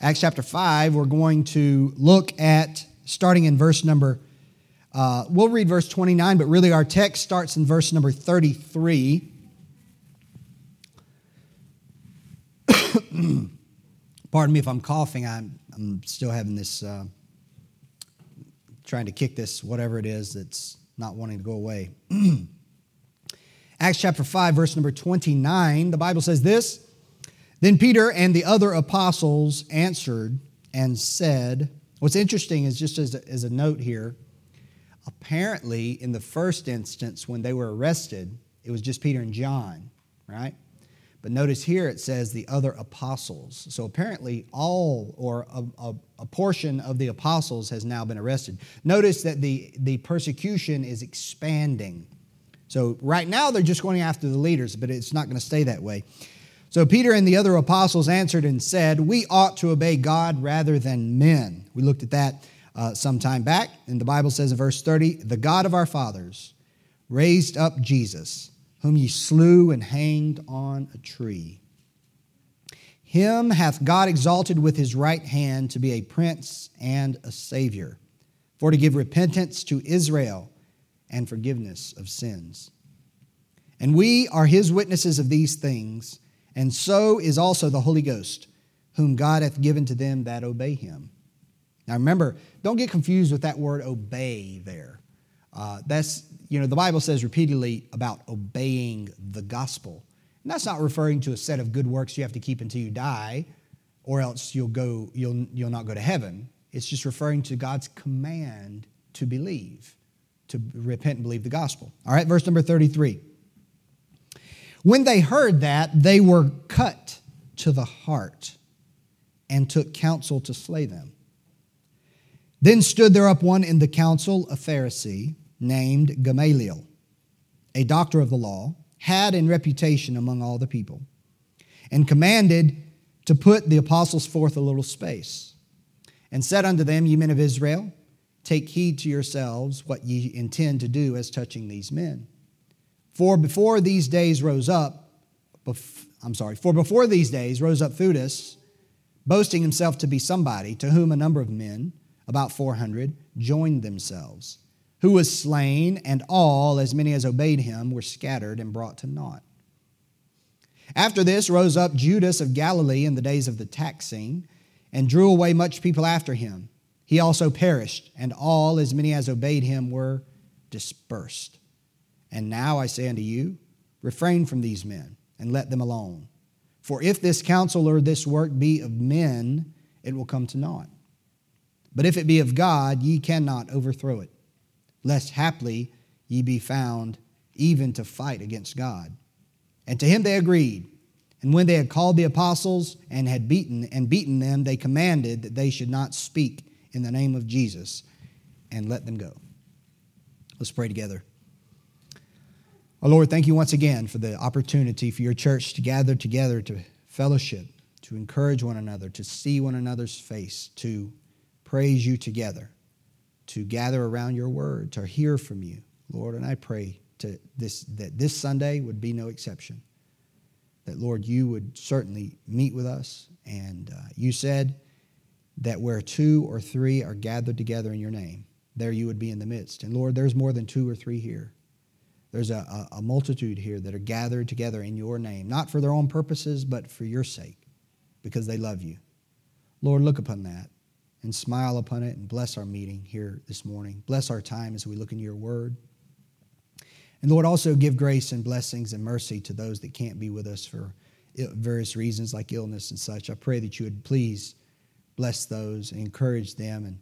Acts chapter 5, we're going to look at starting in verse number, uh, we'll read verse 29, but really our text starts in verse number 33. Pardon me if I'm coughing. I'm, I'm still having this, uh, trying to kick this, whatever it is that's not wanting to go away. Acts chapter 5, verse number 29, the Bible says this Then Peter and the other apostles answered and said, What's interesting is just as a, as a note here, apparently in the first instance when they were arrested, it was just Peter and John, right? But notice here it says the other apostles. So apparently, all or a, a, a, portion of the apostles has now been arrested. Notice that the, the persecution is expanding. So right now, they're just going after the leaders, but it's not going to stay that way. So Peter and the other apostles answered and said, We ought to obey God rather than men. We looked at that uh, some time back, and the Bible says in verse 30 The God of our fathers raised up Jesus whom ye slew and hanged on a tree. Him hath God exalted with his right hand to be a prince and a savior, for to give repentance to Israel and forgiveness of sins. And we are his witnesses of these things, and so is also the Holy Ghost, whom God hath given to them that obey him. Now remember, don't get confused with that word obey there. Uh, that's you know, the Bible says repeatedly about obeying the gospel. And that's not referring to a set of good works you have to keep until you die, or else you'll go, you'll, you'll not go to heaven. It's just referring to God's command to believe, to repent and believe the gospel. All right, verse number 33. When they heard that, they were cut to the heart and took counsel to slay them. Then stood there up one in the council, a Pharisee named Gamaliel, a doctor of the law, had in reputation among all the people, and commanded to put the apostles forth a little space, and said unto them, Ye men of Israel, take heed to yourselves what ye intend to do as touching these men. For before these days rose up, bef- I'm sorry, for before these days rose up Theudas, boasting himself to be somebody, to whom a number of men, about 400, joined themselves who was slain, and all, as many as obeyed him, were scattered and brought to naught. After this rose up Judas of Galilee in the days of the taxing, and drew away much people after him. He also perished, and all, as many as obeyed him, were dispersed. And now I say unto you, refrain from these men, and let them alone. For if this counsel or this work be of men, it will come to naught. But if it be of God, ye cannot overthrow it lest haply ye be found even to fight against God. And to him they agreed. And when they had called the apostles and had beaten and beaten them, they commanded that they should not speak in the name of Jesus and let them go. Let's pray together. Our Lord, thank you once again for the opportunity for your church to gather together to fellowship, to encourage one another, to see one another's face, to praise you together to gather around your word, to hear from you, Lord. And I pray to this, that this Sunday would be no exception. That, Lord, you would certainly meet with us. And uh, you said that where two or three are gathered together in your name, there you would be in the midst. And Lord, there's more than two or three here. There's a, a, multitude here that are gathered together in your name, not for their own purposes, but for your sake, because they love you. Lord, look upon that and smile upon it and bless our meeting here this morning. Bless our time as we look into your word. And Lord, also give grace and blessings and mercy to those that can't be with us for various reasons like illness and such. I pray that you would please bless those and encourage them and,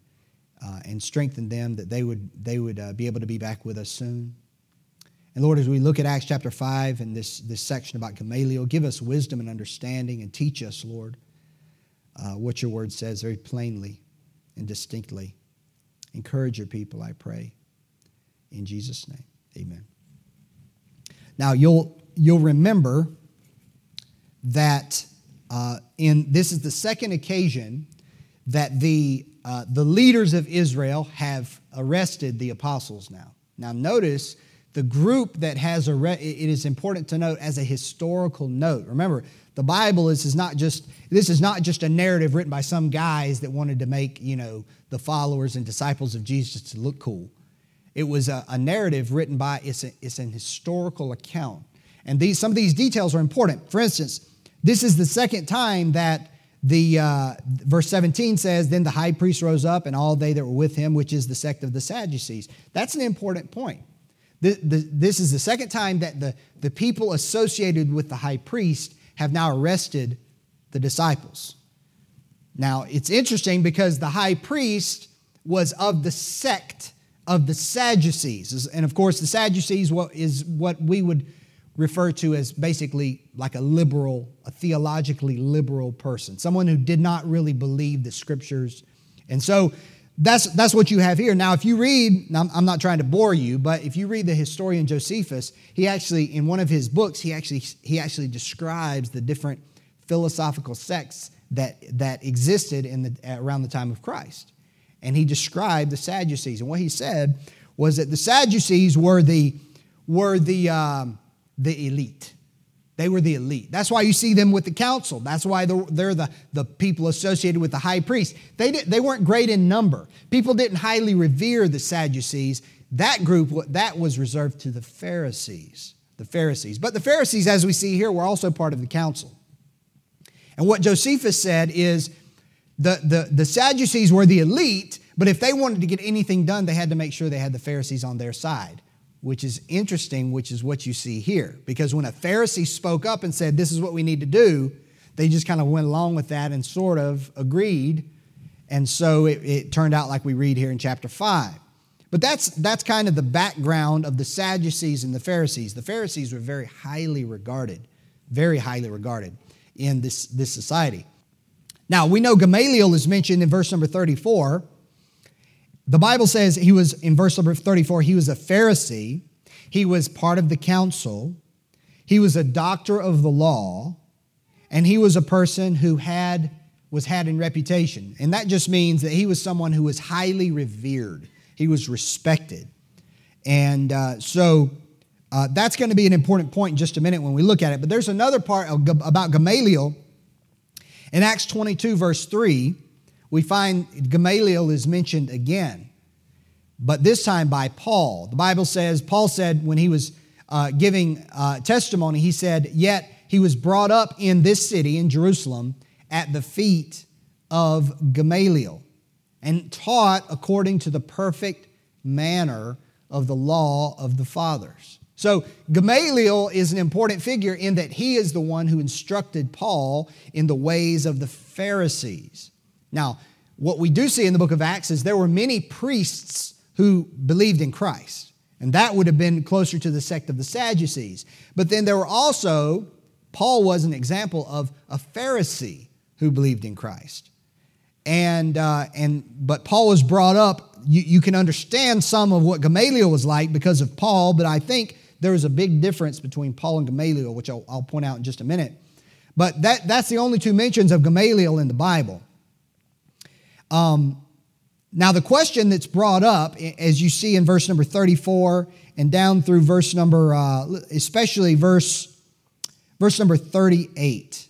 uh, and strengthen them that they would, they would uh, be able to be back with us soon. And Lord, as we look at Acts chapter 5 and this, this section about Gamaliel, give us wisdom and understanding and teach us, Lord, uh, what your word says very plainly and distinctly. Encourage your people, I pray. In Jesus' name, amen. Now, you'll, you'll remember that uh, in this is the second occasion that the, uh, the leaders of Israel have arrested the apostles now. Now, notice the group that has a, re- it is important to note as a historical note. Remember, the Bible is, is not just, this is not just a narrative written by some guys that wanted to make, you know, the followers and disciples of Jesus to look cool. It was a, a narrative written by, it's, a, it's an historical account. And these, some of these details are important. For instance, this is the second time that the uh, verse 17 says, Then the high priest rose up and all they that were with him, which is the sect of the Sadducees. That's an important point. This is the second time that the, the people associated with the high priest have now arrested the disciples. Now, it's interesting because the high priest was of the sect of the Sadducees. And of course, the Sadducees is what we would refer to as basically like a liberal, a theologically liberal person, someone who did not really believe the scriptures. And so that's, that's what you have here. Now, if you read, I'm not trying to bore you, but if you read the historian Josephus, he actually, in one of his books, he actually, he actually describes the different philosophical sects that, that existed in the, around the time of Christ. And he described the Sadducees. And what he said was that the Sadducees were the, were the, um, the elite. They were the elite. That's why you see them with the council. That's why they're the, the people associated with the high priest. They, did, they weren't great in number. People didn't highly revere the Sadducees. That group, that was reserved to the Pharisees. The Pharisees. But the Pharisees, as we see here, were also part of the council. And what Josephus said is the, the, the Sadducees were the elite, but if they wanted to get anything done, they had to make sure they had the Pharisees on their side which is interesting, which is what you see here. Because when a Pharisee spoke up and said, This is what we need to do, they just kind of went along with that and sort of agreed. And so it, it turned out like we read here in chapter 5. But that's, that's kind of the background of the Sadducees and the Pharisees. The Pharisees were very highly regarded, very highly regarded in this, this society. Now, we know Gamaliel is mentioned in verse number 34 the Bible says he was, in verse number 34, he was a Pharisee, he was part of the council, he was a doctor of the law, and he was a person who had was had in reputation. And that just means that he was someone who was highly revered. He was respected. And uh, so uh, that's going to be an important point in just a minute when we look at it. But there's another part about Gamaliel in Acts 22, verse 3 we find Gamaliel is mentioned again, but this time by Paul. The Bible says, Paul said when he was uh, giving uh, testimony, he said, Yet he was brought up in this city, in Jerusalem, at the feet of Gamaliel, and taught according to the perfect manner of the law of the fathers. So, Gamaliel is an important figure in that he is the one who instructed Paul in the ways of the Pharisees. Now, what we do see in the book of Acts is there were many priests who believed in Christ, and that would have been closer to the sect of the Sadducees. But then there were also, Paul was an example of a Pharisee who believed in Christ. And, uh, and but Paul was brought up. You, you can understand some of what Gamaliel was like because of Paul, but I think there is a big difference between Paul and Gamaliel, which I'll, I'll point out in just a minute. But that, that's the only two mentions of Gamaliel in the Bible. Um, now, the question that's brought up, as you see in verse number 34 and down through verse number, uh, especially verse, verse number 38.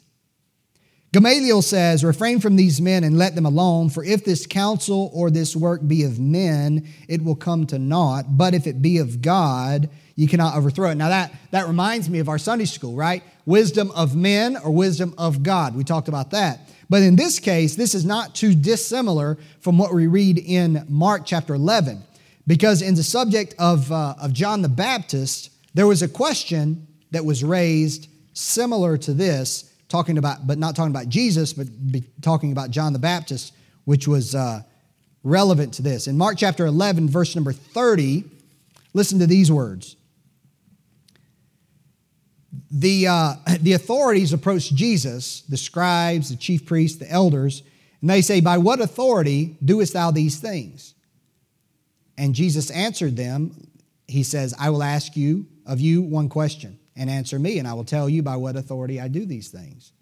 Gamaliel says, Refrain from these men and let them alone, for if this counsel or this work be of men, it will come to naught. But if it be of God, you cannot overthrow it. Now, that, that reminds me of our Sunday school, right? Wisdom of men or wisdom of God. We talked about that. But in this case, this is not too dissimilar from what we read in Mark chapter 11, because in the subject of, uh, of John the Baptist, there was a question that was raised similar to this, talking about, but not talking about Jesus, but talking about John the Baptist, which was uh, relevant to this. In Mark chapter 11, verse number 30, listen to these words the, uh, the authorities approach Jesus, the scribes, the chief priests, the elders, and they say, By what authority doest thou these things? And Jesus answered them, He says, I will ask you of you one question, and answer me, and I will tell you by what authority I do these things.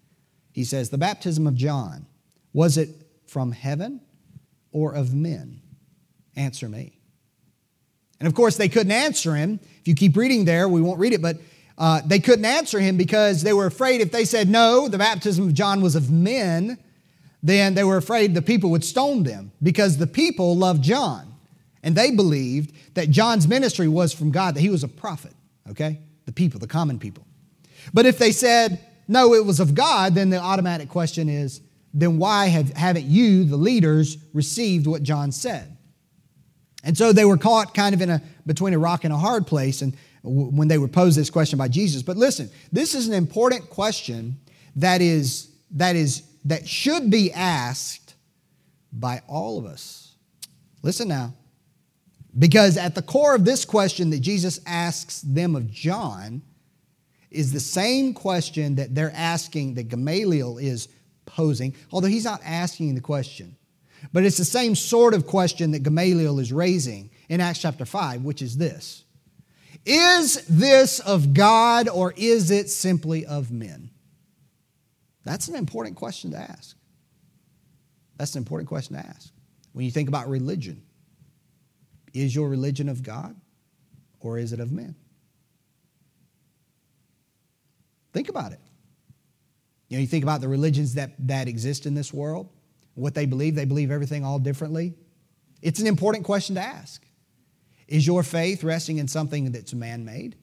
He says, The baptism of John, was it from heaven or of men? Answer me. And of course, they couldn't answer him. If you keep reading there, we won't read it, but uh, they couldn't answer him because they were afraid if they said no, the baptism of John was of men, then they were afraid the people would stone them because the people loved John. And they believed that John's ministry was from God, that he was a prophet, okay? The people, the common people. But if they said, no, it was of God, then the automatic question is, then why have, haven't you, the leaders, received what John said? And so they were caught kind of in a between a rock and a hard place and when they were posed this question by Jesus. But listen, this is an important question that is that is that should be asked by all of us. Listen now. Because at the core of this question that Jesus asks them of John is the same question that they're asking, that Gamaliel is posing, although he's not asking the question. But it's the same sort of question that Gamaliel is raising in Acts chapter 5, which is this Is this of God or is it simply of men? That's an important question to ask. That's an important question to ask. When you think about religion, is your religion of God or is it of men? Think about it. You know, you think about the religions that, that exist in this world, what they believe, they believe everything all differently. It's an important question to ask. Is your faith resting in something that's man made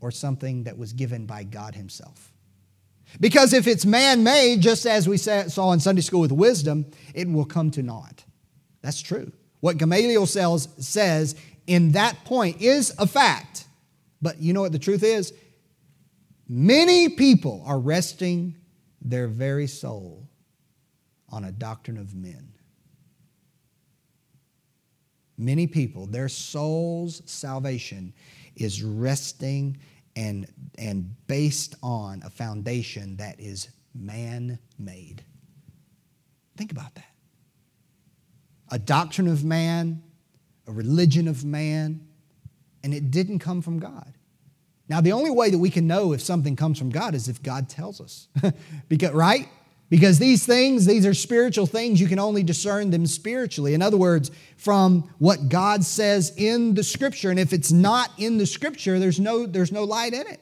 or something that was given by God Himself? Because if it's man made, just as we saw in Sunday school with wisdom, it will come to naught. That's true. What Gamaliel says in that point is a fact. But you know what the truth is? Many people are resting their very soul on a doctrine of men. Many people, their soul's salvation is resting and, and based on a foundation that is man made. Think about that a doctrine of man, a religion of man, and it didn't come from God. Now, the only way that we can know if something comes from God is if God tells us. because, right? Because these things, these are spiritual things, you can only discern them spiritually. In other words, from what God says in the scripture. And if it's not in the scripture, there's no, there's no light in it.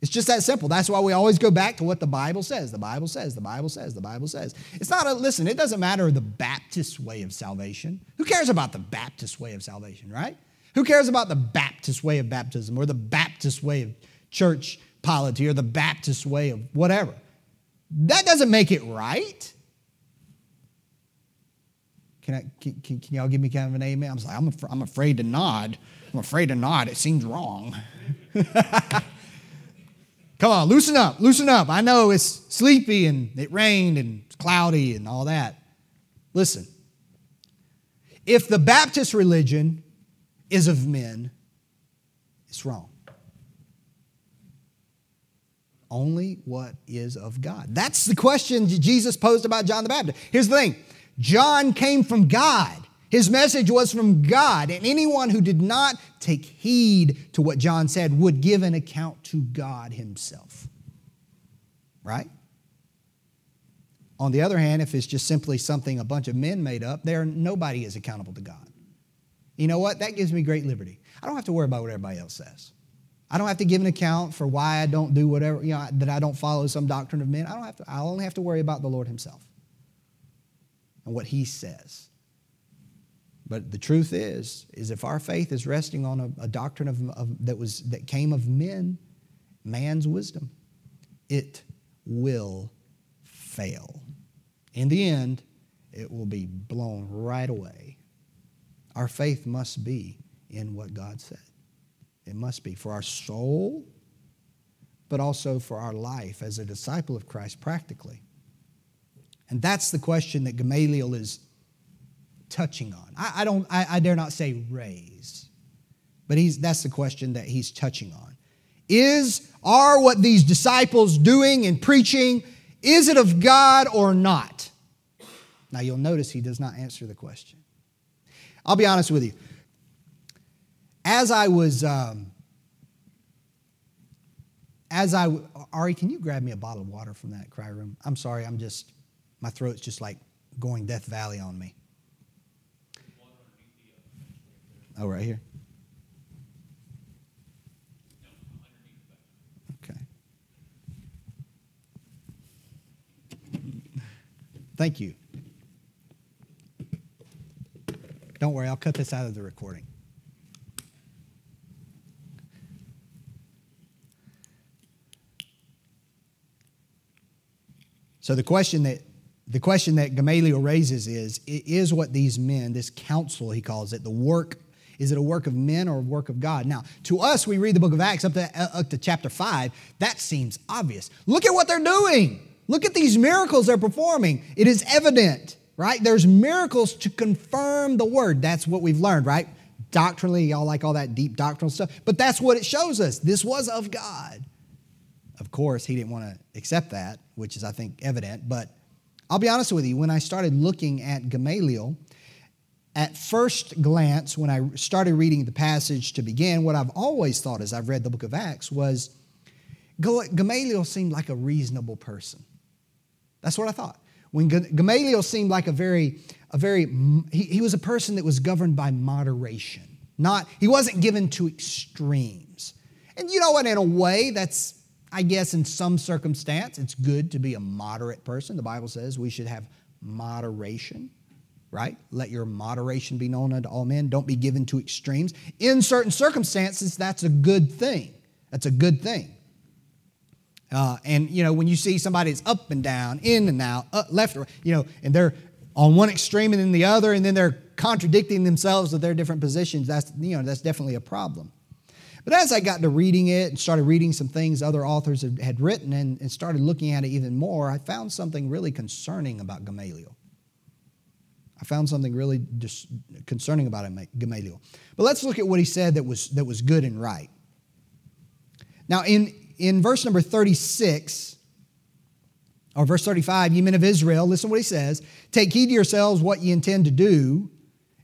It's just that simple. That's why we always go back to what the Bible says. The Bible says, the Bible says, the Bible says. It's not a, listen, it doesn't matter the Baptist way of salvation. Who cares about the Baptist way of salvation, right? Who cares about the Baptist way of baptism or the Baptist way of church polity or the Baptist way of whatever? That doesn't make it right. Can, I, can, can, can y'all give me kind of an amen? I'm, like, I'm, af- I'm afraid to nod. I'm afraid to nod. It seems wrong. Come on, loosen up, loosen up. I know it's sleepy and it rained and it's cloudy and all that. Listen, if the Baptist religion is of men, it's wrong. Only what is of God. That's the question Jesus posed about John the Baptist. Here's the thing John came from God. His message was from God, and anyone who did not take heed to what John said would give an account to God himself. Right? On the other hand, if it's just simply something a bunch of men made up, there nobody is accountable to God. You know what? That gives me great liberty. I don't have to worry about what everybody else says. I don't have to give an account for why I don't do whatever, you know, that I don't follow some doctrine of men. I don't have to, I only have to worry about the Lord Himself and what He says. But the truth is, is if our faith is resting on a, a doctrine of, of, that, was, that came of men, man's wisdom, it will fail. In the end, it will be blown right away. Our faith must be in what God said. It must be for our soul, but also for our life as a disciple of Christ practically. And that's the question that Gamaliel is touching on. I, I don't, I, I, dare not say raise, but he's, that's the question that he's touching on. Is, are what these disciples doing and preaching, is it of God or not? Now you'll notice he does not answer the question. I'll be honest with you as I was, um, as I, Ari, can you grab me a bottle of water from that cry room? I'm sorry, I'm just, my throat's just like going Death Valley on me. Oh, right here. Okay. Thank you. Don't worry, I'll cut this out of the recording. So the question that the question that Gamaliel raises is is what these men, this council he calls it, the work is it a work of men or a work of God? Now, to us, we read the book of Acts up to, uh, up to chapter 5. That seems obvious. Look at what they're doing. Look at these miracles they're performing. It is evident, right? There's miracles to confirm the word. That's what we've learned, right? Doctrinally, y'all like all that deep doctrinal stuff, but that's what it shows us. This was of God. Of course, he didn't want to accept that, which is, I think, evident. But I'll be honest with you, when I started looking at Gamaliel, at first glance, when I started reading the passage to begin, what I've always thought as I've read the book of Acts was Gamaliel seemed like a reasonable person. That's what I thought. When Gamaliel seemed like a very, a very, he, he was a person that was governed by moderation. Not, he wasn't given to extremes. And you know what, in a way, that's, I guess, in some circumstance, it's good to be a moderate person. The Bible says we should have moderation right? Let your moderation be known unto all men. Don't be given to extremes. In certain circumstances, that's a good thing. That's a good thing. Uh, and you know, when you see somebody that's up and down, in and out, up, left, or you know, and they're on one extreme and then the other, and then they're contradicting themselves with their different positions, that's you know, that's definitely a problem. But as I got to reading it and started reading some things other authors had written and, and started looking at it even more, I found something really concerning about Gamaliel. I found something really dis- concerning about him, Gamaliel. But let's look at what he said that was, that was good and right. Now, in, in verse number 36, or verse 35, ye men of Israel, listen to what he says Take heed to yourselves what ye intend to do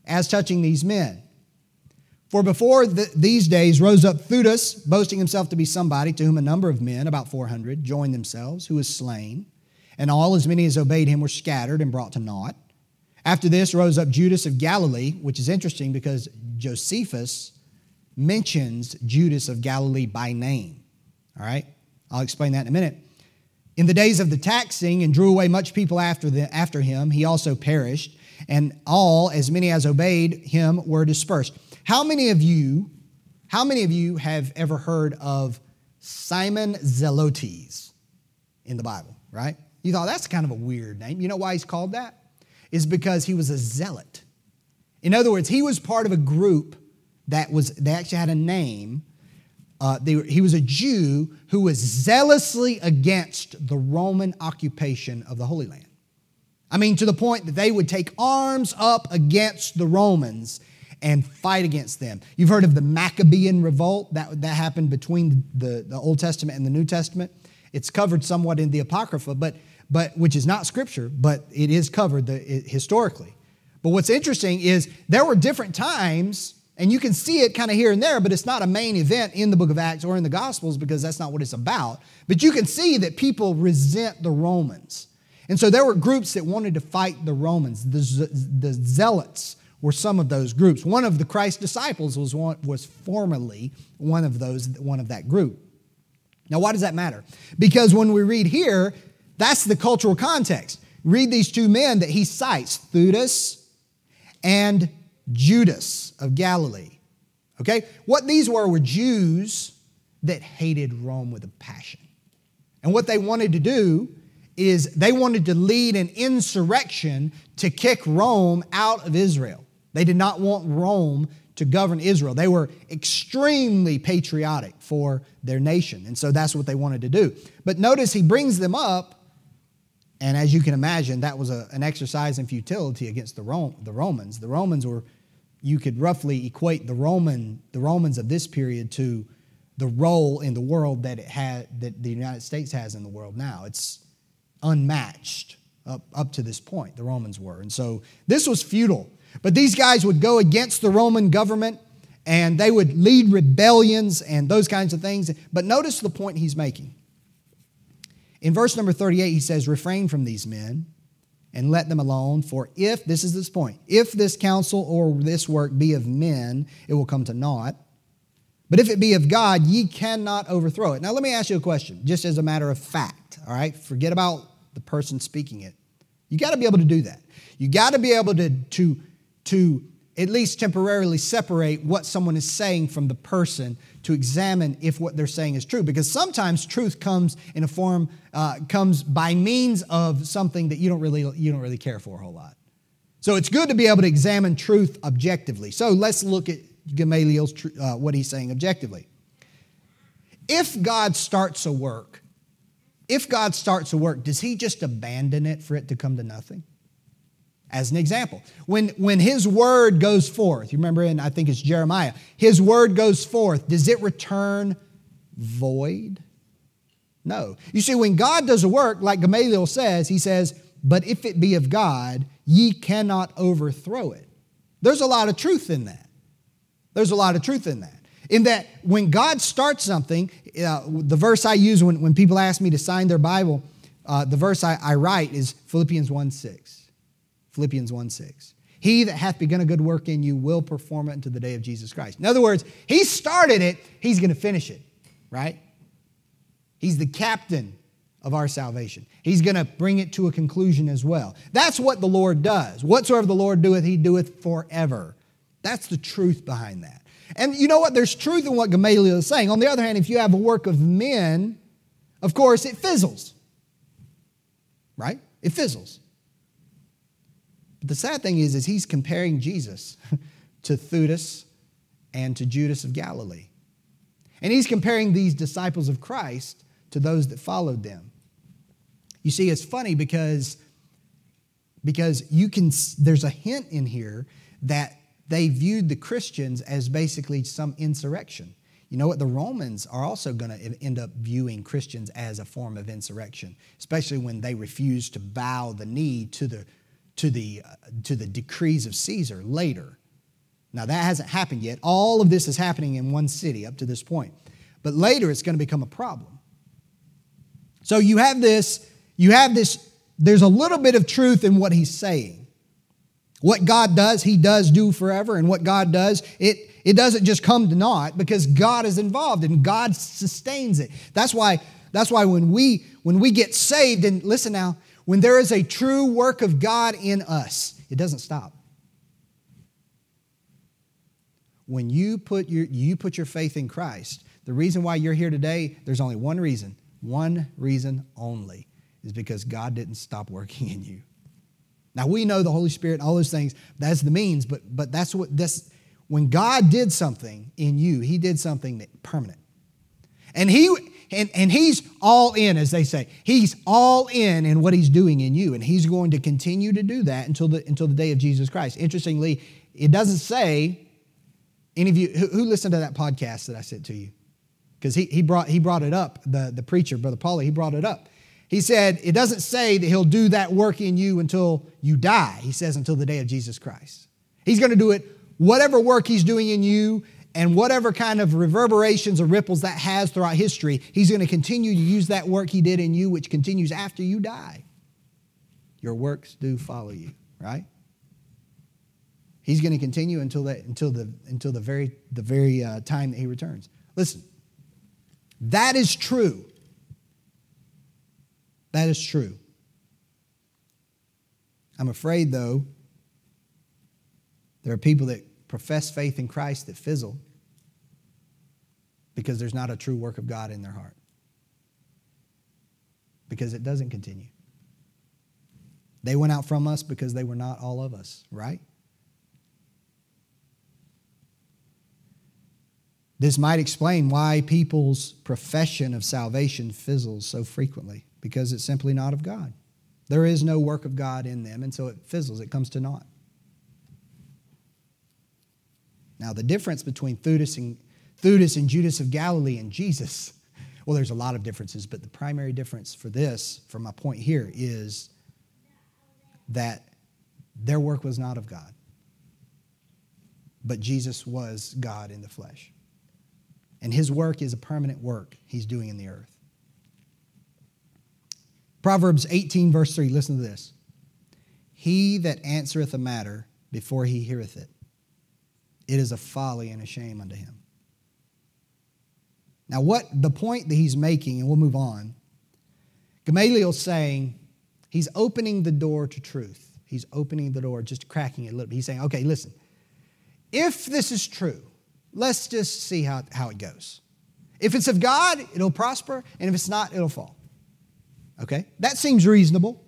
as touching these men. For before the, these days rose up Theudas, boasting himself to be somebody, to whom a number of men, about 400, joined themselves, who was slain, and all as many as obeyed him were scattered and brought to naught. After this rose up Judas of Galilee, which is interesting because Josephus mentions Judas of Galilee by name. All right? I'll explain that in a minute. In the days of the taxing, and drew away much people after, the, after him, he also perished, and all, as many as obeyed him, were dispersed. How many of you, how many of you have ever heard of Simon Zelotes in the Bible, right? You thought that's kind of a weird name. You know why he's called that? is because he was a zealot. In other words, he was part of a group that was, they actually had a name. Uh, they, he was a Jew who was zealously against the Roman occupation of the Holy Land. I mean, to the point that they would take arms up against the Romans and fight against them. You've heard of the Maccabean revolt that, that happened between the, the Old Testament and the New Testament. It's covered somewhat in the Apocrypha, but but which is not scripture, but it is covered the, it, historically. But what's interesting is there were different times, and you can see it kind of here and there, but it's not a main event in the book of Acts or in the Gospels because that's not what it's about. But you can see that people resent the Romans. And so there were groups that wanted to fight the Romans. The, the zealots were some of those groups. One of the Christ disciples was, one, was formerly one of those, one of that group. Now, why does that matter? Because when we read here, that's the cultural context. Read these two men that he cites Theudas and Judas of Galilee. Okay? What these were were Jews that hated Rome with a passion. And what they wanted to do is they wanted to lead an insurrection to kick Rome out of Israel. They did not want Rome to govern Israel. They were extremely patriotic for their nation. And so that's what they wanted to do. But notice he brings them up and as you can imagine, that was a, an exercise in futility against the, Rome, the Romans. The Romans were, you could roughly equate the, Roman, the Romans of this period to the role in the world that, it had, that the United States has in the world now. It's unmatched up, up to this point, the Romans were. And so this was futile. But these guys would go against the Roman government and they would lead rebellions and those kinds of things. But notice the point he's making. In verse number 38, he says, Refrain from these men and let them alone. For if, this is this point, if this counsel or this work be of men, it will come to naught. But if it be of God, ye cannot overthrow it. Now, let me ask you a question, just as a matter of fact, all right? Forget about the person speaking it. You got to be able to do that. You got to be able to, to, to at least temporarily separate what someone is saying from the person to examine if what they're saying is true. Because sometimes truth comes in a form, uh, comes by means of something that you don't really, you don't really care for a whole lot. So it's good to be able to examine truth objectively. So let's look at Gamaliel's, uh, what he's saying objectively. If God starts a work, if God starts a work, does he just abandon it for it to come to nothing? As an example, when, when his word goes forth, you remember in, I think it's Jeremiah, his word goes forth, does it return void? No. You see, when God does a work, like Gamaliel says, he says, But if it be of God, ye cannot overthrow it. There's a lot of truth in that. There's a lot of truth in that. In that, when God starts something, uh, the verse I use when, when people ask me to sign their Bible, uh, the verse I, I write is Philippians 1 6. Philippians 1 6. He that hath begun a good work in you will perform it unto the day of Jesus Christ. In other words, he started it, he's going to finish it, right? He's the captain of our salvation. He's going to bring it to a conclusion as well. That's what the Lord does. Whatsoever the Lord doeth, he doeth forever. That's the truth behind that. And you know what? There's truth in what Gamaliel is saying. On the other hand, if you have a work of men, of course, it fizzles. Right? It fizzles. But the sad thing is, is he's comparing Jesus to Theudas and to Judas of Galilee. And he's comparing these disciples of Christ to those that followed them. You see, it's funny because, because you can, there's a hint in here that they viewed the Christians as basically some insurrection. You know what? The Romans are also going to end up viewing Christians as a form of insurrection, especially when they refuse to bow the knee to the to the, uh, to the decrees of Caesar later. Now, that hasn't happened yet. All of this is happening in one city up to this point. But later, it's going to become a problem. So you have this, you have this, there's a little bit of truth in what he's saying. What God does, he does do forever, and what God does, it, it doesn't just come to naught because God is involved and God sustains it. That's why, that's why when we when we get saved, and listen now, when there is a true work of God in us, it doesn't stop. When you put your, you put your faith in Christ, the reason why you're here today, there's only one reason, one reason only, is because God didn't stop working in you. Now we know the Holy Spirit, all those things, that's the means, but but that's what this when God did something in you, He did something permanent. And He and, and he's all in, as they say. He's all in in what he's doing in you, and he's going to continue to do that until the, until the day of Jesus Christ. Interestingly, it doesn't say, any of you who, who listened to that podcast that I sent to you? Because he, he, brought, he brought it up, the, the preacher, Brother Paulie, he brought it up. He said, it doesn't say that he'll do that work in you until you die. He says, until the day of Jesus Christ. He's going to do it, whatever work he's doing in you and whatever kind of reverberations or ripples that has throughout history, he's going to continue to use that work he did in you, which continues after you die. Your works do follow you, right? He's going to continue until, that, until, the, until the very, the very uh, time that he returns. Listen, that is true. That is true. I'm afraid, though, there are people that profess faith in Christ that fizzle because there's not a true work of God in their heart. Because it doesn't continue. They went out from us because they were not all of us, right? This might explain why people's profession of salvation fizzles so frequently, because it's simply not of God. There is no work of God in them, and so it fizzles, it comes to naught. Now, the difference between Theudas and Theudas and Judas of Galilee and Jesus. Well, there's a lot of differences, but the primary difference for this, for my point here, is that their work was not of God, but Jesus was God in the flesh. And his work is a permanent work he's doing in the earth. Proverbs 18, verse 3, listen to this. He that answereth a matter before he heareth it, it is a folly and a shame unto him. Now, what the point that he's making, and we'll move on, Gamaliel's saying, He's opening the door to truth. He's opening the door, just cracking it a little bit. He's saying, okay, listen, if this is true, let's just see how, how it goes. If it's of God, it'll prosper, and if it's not, it'll fall. Okay? That seems reasonable.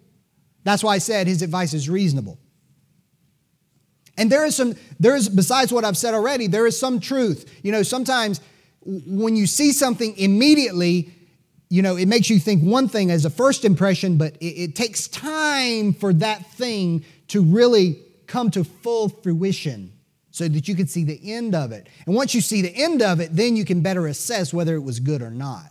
That's why I said his advice is reasonable. And there is some, there is, besides what I've said already, there is some truth. You know, sometimes when you see something immediately, you know, it makes you think one thing as a first impression, but it, it takes time for that thing to really come to full fruition so that you can see the end of it. And once you see the end of it, then you can better assess whether it was good or not.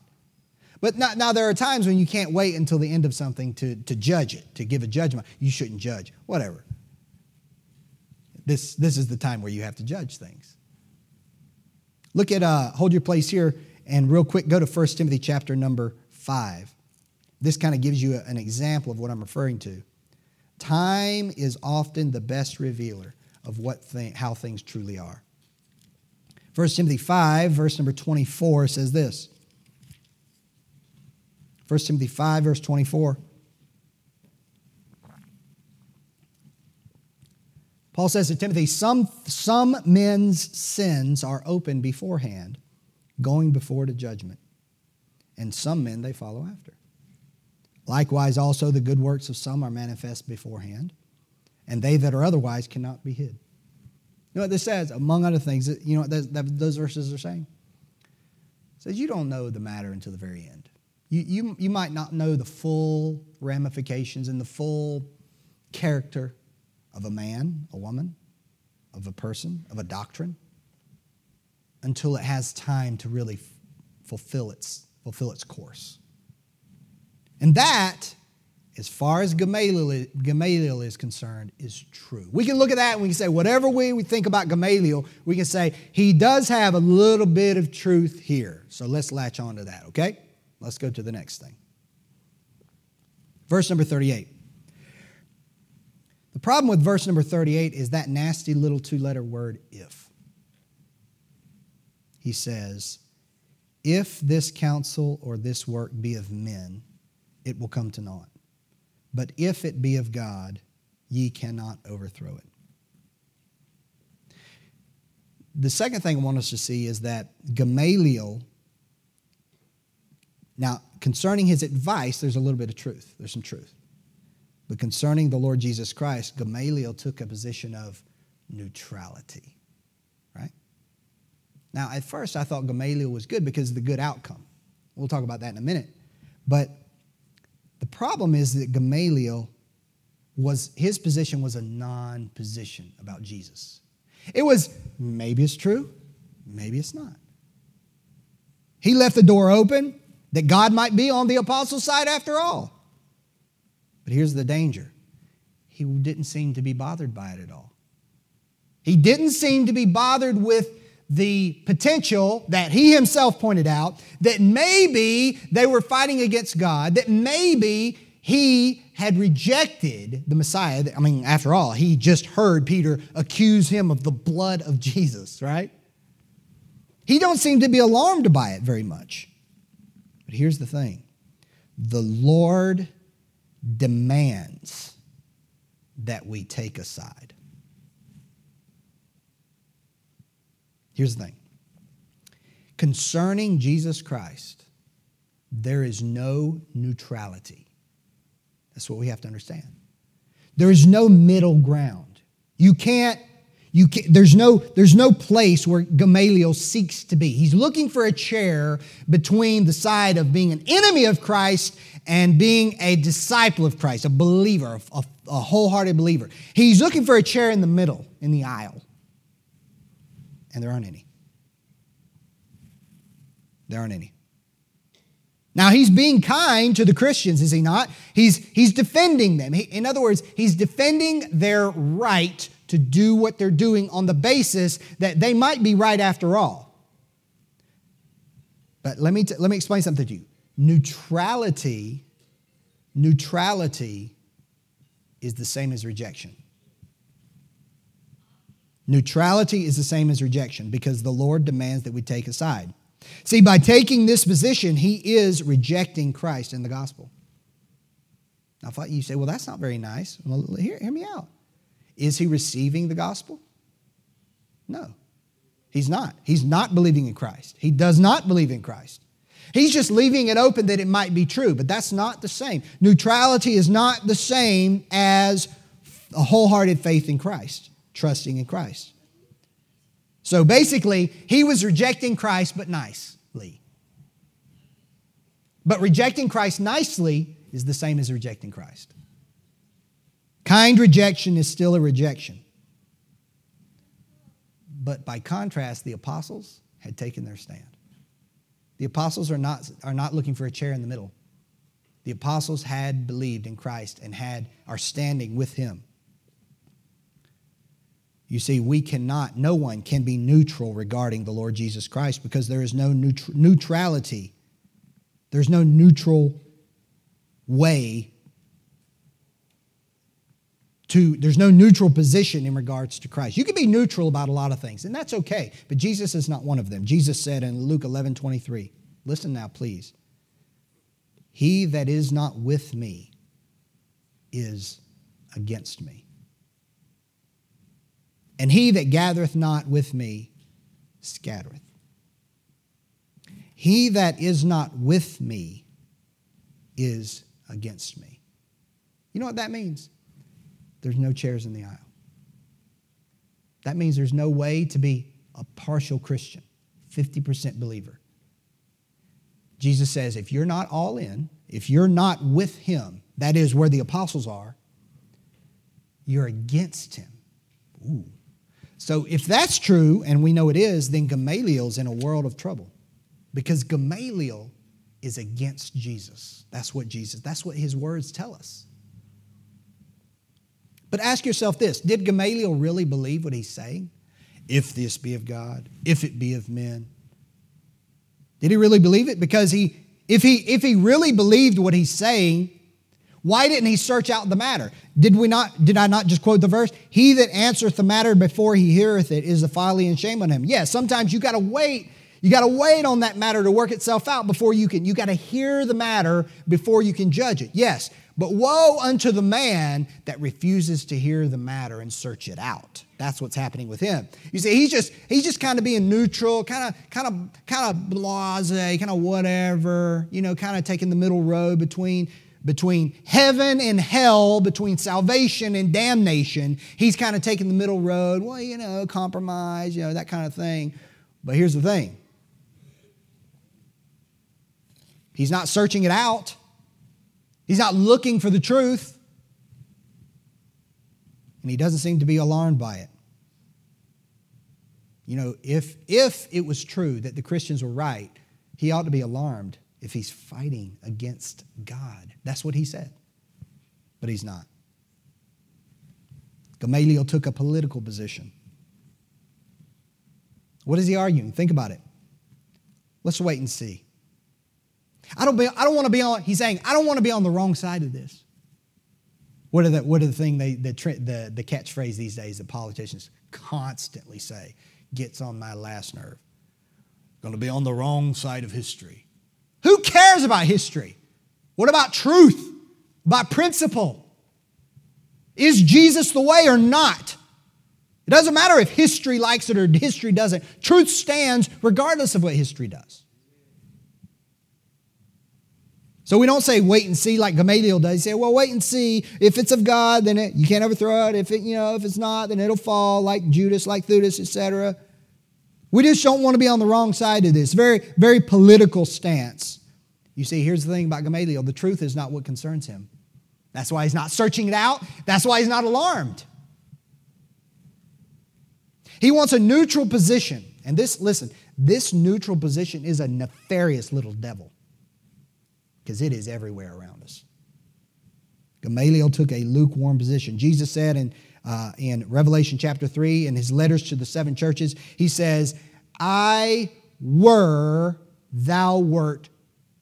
But now, now, there are times when you can't wait until the end of something to, to judge it, to give a judgment. You shouldn't judge, whatever. This, this is the time where you have to judge things. Look at, uh, hold your place here, and real quick, go to 1 Timothy chapter number 5. This kind of gives you an example of what I'm referring to. Time is often the best revealer of what thing, how things truly are. 1 Timothy 5, verse number 24 says this 1 Timothy 5, verse 24. Paul says to Timothy, some, some men's sins are open beforehand, going before to judgment, and some men they follow after. Likewise, also the good works of some are manifest beforehand, and they that are otherwise cannot be hid. You know what this says? Among other things, you know what those, those verses are saying? It says you don't know the matter until the very end. You, you, you might not know the full ramifications and the full character of a man, a woman, of a person, of a doctrine, until it has time to really f- fulfill its, fulfill its course. And that, as far as Gamaliel, Gamaliel is concerned, is true. We can look at that and we can say, whatever way we think about Gamaliel, we can say he does have a little bit of truth here. So let's latch on to that, okay? Let's go to the next thing. Verse number 38. The problem with verse number 38 is that nasty little two letter word, if. He says, If this counsel or this work be of men, it will come to naught. But if it be of God, ye cannot overthrow it. The second thing I want us to see is that Gamaliel now, concerning his advice, there's a little bit of truth. There's some truth. But concerning the Lord Jesus Christ, Gamaliel took a position of neutrality, right? Now, at first, I thought Gamaliel was good because of the good outcome. We'll talk about that in a minute. But the problem is that Gamaliel was, his position was a non position about Jesus. It was maybe it's true, maybe it's not. He left the door open that God might be on the apostles' side after all. But here's the danger he didn't seem to be bothered by it at all. He didn't seem to be bothered with the potential that he himself pointed out that maybe they were fighting against God, that maybe he had rejected the Messiah. I mean, after all, he just heard Peter accuse him of the blood of Jesus, right? He don't seem to be alarmed by it very much. But here's the thing the Lord demands that we take a side. Here's the thing concerning Jesus Christ, there is no neutrality. That's what we have to understand. There is no middle ground. You can't you can, there's, no, there's no place where Gamaliel seeks to be. He's looking for a chair between the side of being an enemy of Christ and being a disciple of Christ, a believer, a, a wholehearted believer. He's looking for a chair in the middle, in the aisle. And there aren't any. There aren't any. Now, he's being kind to the Christians, is he not? He's, he's defending them. He, in other words, he's defending their right to do what they're doing on the basis that they might be right after all. But let me, t- let me explain something to you. Neutrality, neutrality is the same as rejection. Neutrality is the same as rejection because the Lord demands that we take a side. See, by taking this position, he is rejecting Christ in the gospel. Now, you say, well, that's not very nice. Well, hear, hear me out. Is he receiving the gospel? No, he's not. He's not believing in Christ. He does not believe in Christ. He's just leaving it open that it might be true, but that's not the same. Neutrality is not the same as a wholehearted faith in Christ, trusting in Christ. So basically, he was rejecting Christ, but nicely. But rejecting Christ nicely is the same as rejecting Christ. Kind rejection is still a rejection. But by contrast, the apostles had taken their stand. The apostles are not, are not looking for a chair in the middle. The apostles had believed in Christ and had are standing with him. You see, we cannot, no one can be neutral regarding the Lord Jesus Christ because there is no neutrality. There's no neutral way to, there's no neutral position in regards to Christ. You can be neutral about a lot of things, and that's okay, but Jesus is not one of them. Jesus said in Luke 11 23, listen now, please. He that is not with me is against me. And he that gathereth not with me scattereth. He that is not with me is against me. You know what that means? There's no chairs in the aisle. That means there's no way to be a partial Christian, 50% believer. Jesus says, if you're not all in, if you're not with him, that is where the apostles are, you're against him. Ooh. So if that's true, and we know it is, then Gamaliel's in a world of trouble because Gamaliel is against Jesus. That's what Jesus, that's what his words tell us. But ask yourself this Did Gamaliel really believe what he's saying? If this be of God, if it be of men. Did he really believe it? Because he, if he, if he really believed what he's saying, why didn't he search out the matter? Did we not, did I not just quote the verse? He that answereth the matter before he heareth it is a folly and shame on him. Yes, yeah, sometimes you gotta wait you got to wait on that matter to work itself out before you can. You got to hear the matter before you can judge it. Yes, but woe unto the man that refuses to hear the matter and search it out. That's what's happening with him. You see, he's just he's just kind of being neutral, kind of kind of kind of blasé, kind of whatever, you know, kind of taking the middle road between between heaven and hell, between salvation and damnation. He's kind of taking the middle road. Well, you know, compromise, you know, that kind of thing. But here's the thing He's not searching it out, he's not looking for the truth, and he doesn't seem to be alarmed by it. You know, if, if it was true that the Christians were right, he ought to be alarmed if he's fighting against God. That's what he said. But he's not. Gamaliel took a political position. What is he arguing? Think about it. Let's wait and see. I don't, be, I don't want to be on, he's saying, I don't want to be on the wrong side of this. What are the, what are the thing they, the, the, the catchphrase these days that politicians constantly say gets on my last nerve? Going to be on the wrong side of history. Who cares about history? What about truth? About principle? Is Jesus the way or not? It doesn't matter if history likes it or history doesn't. Truth stands regardless of what history does. So we don't say wait and see like Gamaliel does. You say, well, wait and see. If it's of God, then it, you can't overthrow it. If it, you know, if it's not, then it'll fall like Judas, like Theudas, etc. We just don't want to be on the wrong side of this. Very, very political stance. You see, here's the thing about Gamaliel: the truth is not what concerns him. That's why he's not searching it out. That's why he's not alarmed. He wants a neutral position. And this, listen, this neutral position is a nefarious little devil because it is everywhere around us. Gamaliel took a lukewarm position. Jesus said in, uh, in Revelation chapter 3, in his letters to the seven churches, he says, I were, thou wert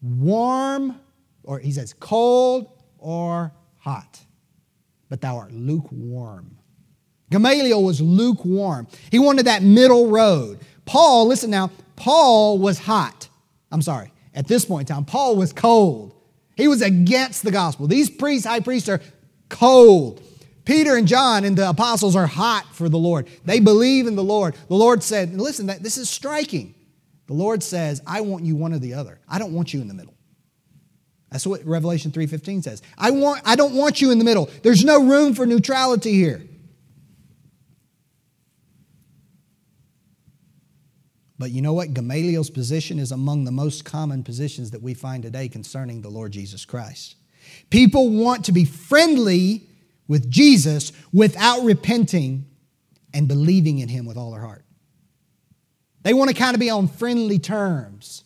warm, or he says, cold or hot, but thou art lukewarm. Gamaliel was lukewarm. He wanted that middle road. Paul, listen now, Paul was hot. I'm sorry. At this point in time, Paul was cold. He was against the gospel. These priests, high priests, are cold. Peter and John and the apostles are hot for the Lord. They believe in the Lord. The Lord said, listen, this is striking. The Lord says, I want you one or the other. I don't want you in the middle. That's what Revelation 3:15 says. I want I don't want you in the middle. There's no room for neutrality here. But you know what? Gamaliel's position is among the most common positions that we find today concerning the Lord Jesus Christ. People want to be friendly with Jesus without repenting and believing in him with all their heart. They want to kind of be on friendly terms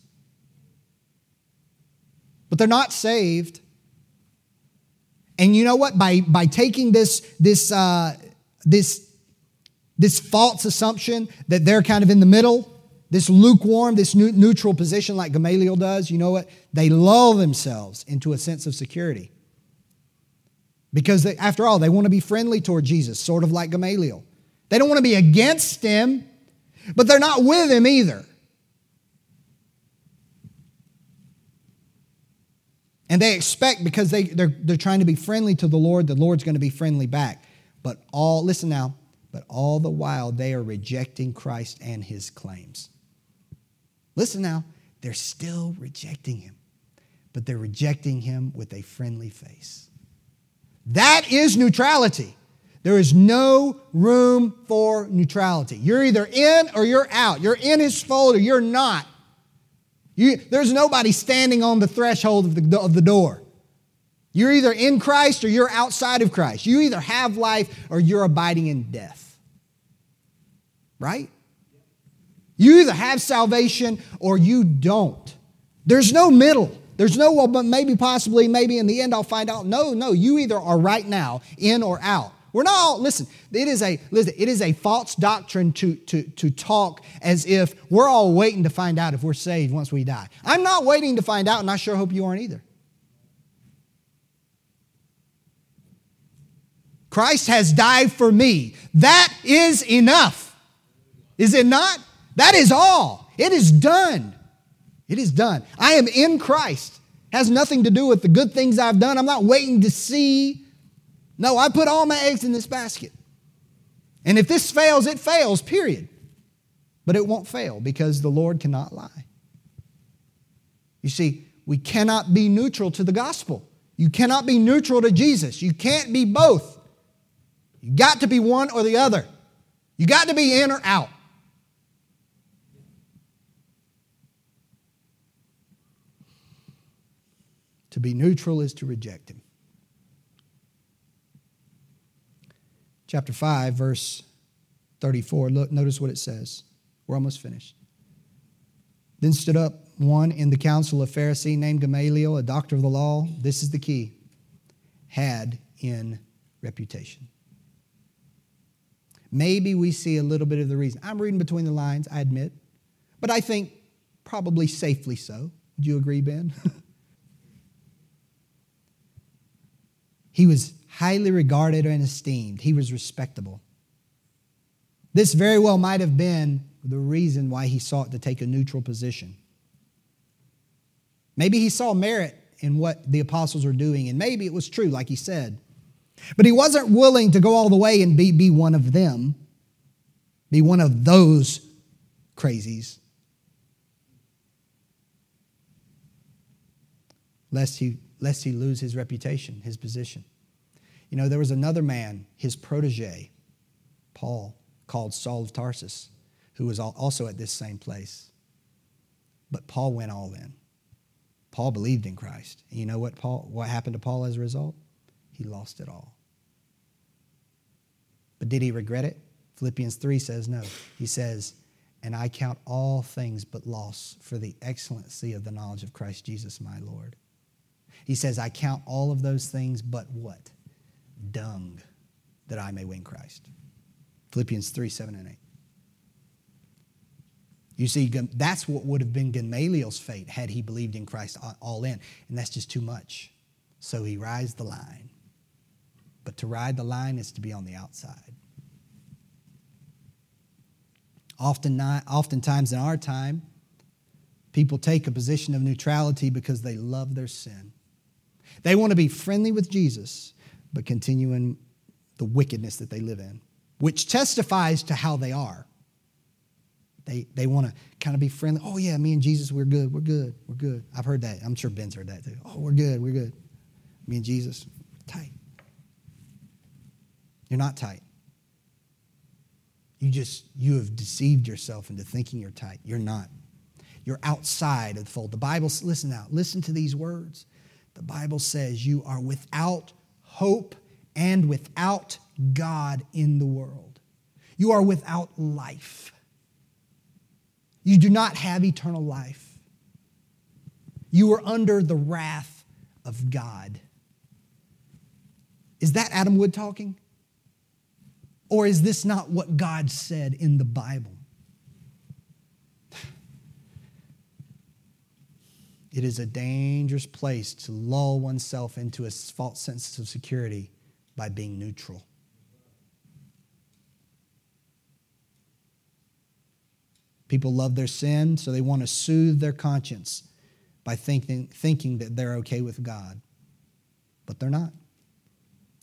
but they're not saved. And you know what? By, by taking this, this, uh, this, this false assumption that they're kind of in the middle, this lukewarm, this neutral position like Gamaliel does, you know what? They lull themselves into a sense of security. Because they, after all, they want to be friendly toward Jesus, sort of like Gamaliel. They don't want to be against him, but they're not with him either. And they expect because they, they're, they're trying to be friendly to the Lord, the Lord's going to be friendly back. But all, listen now, but all the while they are rejecting Christ and his claims. Listen now, they're still rejecting him, but they're rejecting him with a friendly face. That is neutrality. There is no room for neutrality. You're either in or you're out. You're in his fold or you're not. You, there's nobody standing on the threshold of the, of the door. You're either in Christ or you're outside of Christ. You either have life or you're abiding in death. Right? You either have salvation or you don't. There's no middle. There's no, well, but maybe, possibly, maybe in the end I'll find out. No, no, you either are right now in or out. We're not all, listen, it is a, listen, it is a false doctrine to, to, to talk as if we're all waiting to find out if we're saved once we die. I'm not waiting to find out, and I sure hope you aren't either. Christ has died for me. That is enough. Is it not? That is all. It is done. It is done. I am in Christ. Has nothing to do with the good things I've done. I'm not waiting to see no, I put all my eggs in this basket. And if this fails, it fails, period. But it won't fail because the Lord cannot lie. You see, we cannot be neutral to the gospel. You cannot be neutral to Jesus. You can't be both. You got to be one or the other. You got to be in or out. To be neutral is to reject him. chapter 5, verse 34. Look, notice what it says. We're almost finished. Then stood up one in the council of Pharisee named Gamaliel, a doctor of the law. This is the key had in reputation. Maybe we see a little bit of the reason. I'm reading between the lines, I admit, but I think probably safely so. Would you agree, Ben? he was highly regarded and esteemed. He was respectable. This very well might have been the reason why he sought to take a neutral position. Maybe he saw merit in what the apostles were doing, and maybe it was true, like he said. But he wasn't willing to go all the way and be, be one of them, be one of those crazies. Lest he, lest he lose his reputation, his position. You know, there was another man, his protege, Paul, called Saul of Tarsus, who was also at this same place. But Paul went all in. Paul believed in Christ. And you know what Paul what happened to Paul as a result? He lost it all. But did he regret it? Philippians 3 says no. He says, "And I count all things but loss for the excellency of the knowledge of Christ Jesus my Lord." He says, "I count all of those things but what? dung that I may win Christ. Philippians 3 7 and 8. You see, that's what would have been Gamaliel's fate had he believed in Christ all in. And that's just too much. So he rides the line. But to ride the line is to be on the outside. Often not, oftentimes in our time, people take a position of neutrality because they love their sin. They want to be friendly with Jesus, but continue in the wickedness that they live in, which testifies to how they are. They, they want to kind of be friendly. Oh, yeah, me and Jesus, we're good. We're good. We're good. I've heard that. I'm sure Ben's heard that too. Oh, we're good. We're good. Me and Jesus, tight. You're not tight. You just, you have deceived yourself into thinking you're tight. You're not. You're outside of the fold. The Bible, listen now, listen to these words. The Bible says you are without hope and without God in the world. You are without life. You do not have eternal life. You are under the wrath of God. Is that Adam Wood talking? Or is this not what God said in the Bible? It is a dangerous place to lull oneself into a false sense of security by being neutral. People love their sin, so they want to soothe their conscience by thinking, thinking that they're okay with God. But they're not.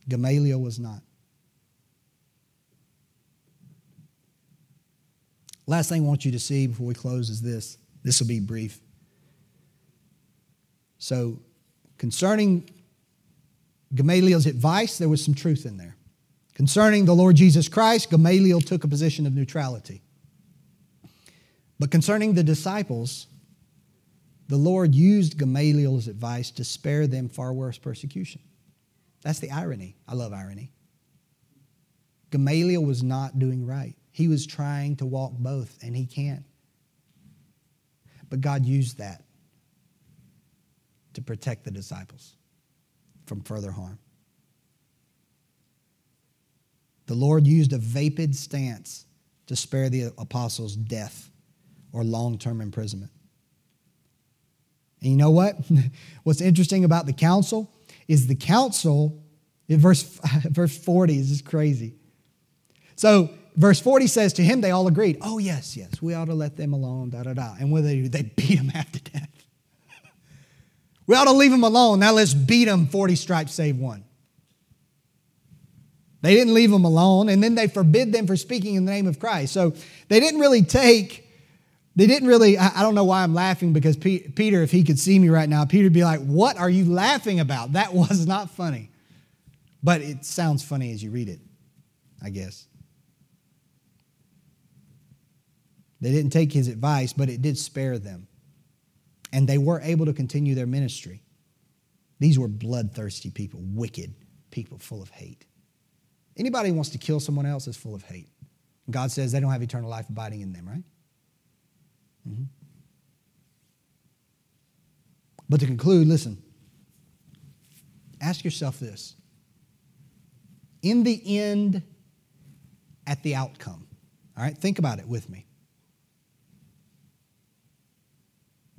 Gamaliel was not. Last thing I want you to see before we close is this. This will be brief. So, concerning Gamaliel's advice, there was some truth in there. Concerning the Lord Jesus Christ, Gamaliel took a position of neutrality. But concerning the disciples, the Lord used Gamaliel's advice to spare them far worse persecution. That's the irony. I love irony. Gamaliel was not doing right. He was trying to walk both, and he can't. But God used that to protect the disciples from further harm. The Lord used a vapid stance to spare the apostles death or long term imprisonment. And you know what? What's interesting about the council is the council, in verse, verse 40 is just crazy. So, verse 40 says, To him they all agreed, Oh, yes, yes, we ought to let them alone, da da da. And what they do? They beat him half to death. We ought to leave them alone. Now let's beat them 40 stripes, save one. They didn't leave them alone, and then they forbid them for speaking in the name of Christ. So they didn't really take they didn't really, I don't know why I'm laughing because Peter, if he could see me right now, Peter'd be like, What are you laughing about? That was not funny. But it sounds funny as you read it, I guess. They didn't take his advice, but it did spare them. And they were able to continue their ministry. These were bloodthirsty people, wicked people full of hate. Anybody who wants to kill someone else is full of hate. God says they don't have eternal life abiding in them, right? Mm-hmm. But to conclude, listen, ask yourself this. In the end, at the outcome, all right, think about it with me.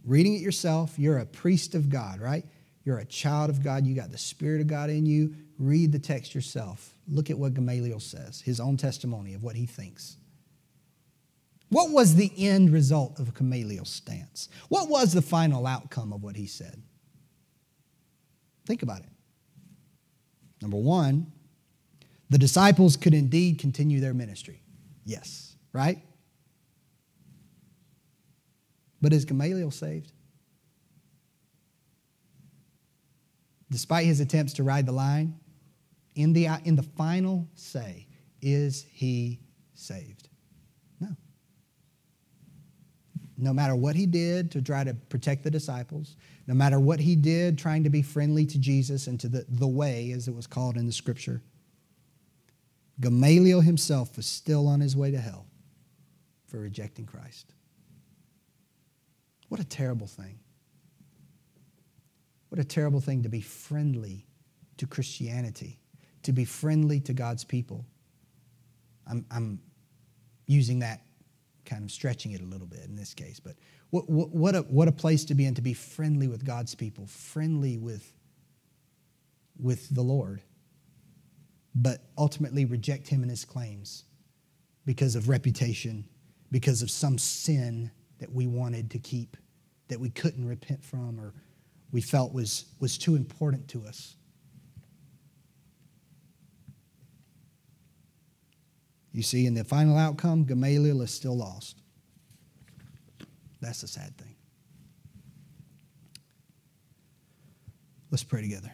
Reading it yourself, you're a priest of God, right? You're a child of God. You got the Spirit of God in you. Read the text yourself. Look at what Gamaliel says, his own testimony of what he thinks. What was the end result of Gamaliel's stance? What was the final outcome of what he said? Think about it. Number one, the disciples could indeed continue their ministry. Yes, right? But is Gamaliel saved? Despite his attempts to ride the line, in the, in the final say, is he saved? no No matter what he did to try to protect the disciples, no matter what he did trying to be friendly to Jesus and to the, the way, as it was called in the scripture, Gamaliel himself was still on his way to hell for rejecting Christ. What a terrible thing. What a terrible thing to be friendly to Christianity, to be friendly to God's people. I'm, I'm using that kind of stretching it a little bit in this case. But what, what, what, a, what a place to be in to be friendly with God's people, friendly with, with the Lord, but ultimately reject him and his claims because of reputation, because of some sin that we wanted to keep, that we couldn't repent from, or we felt was, was too important to us. You see, in the final outcome, Gamaliel is still lost. That's the sad thing. Let's pray together.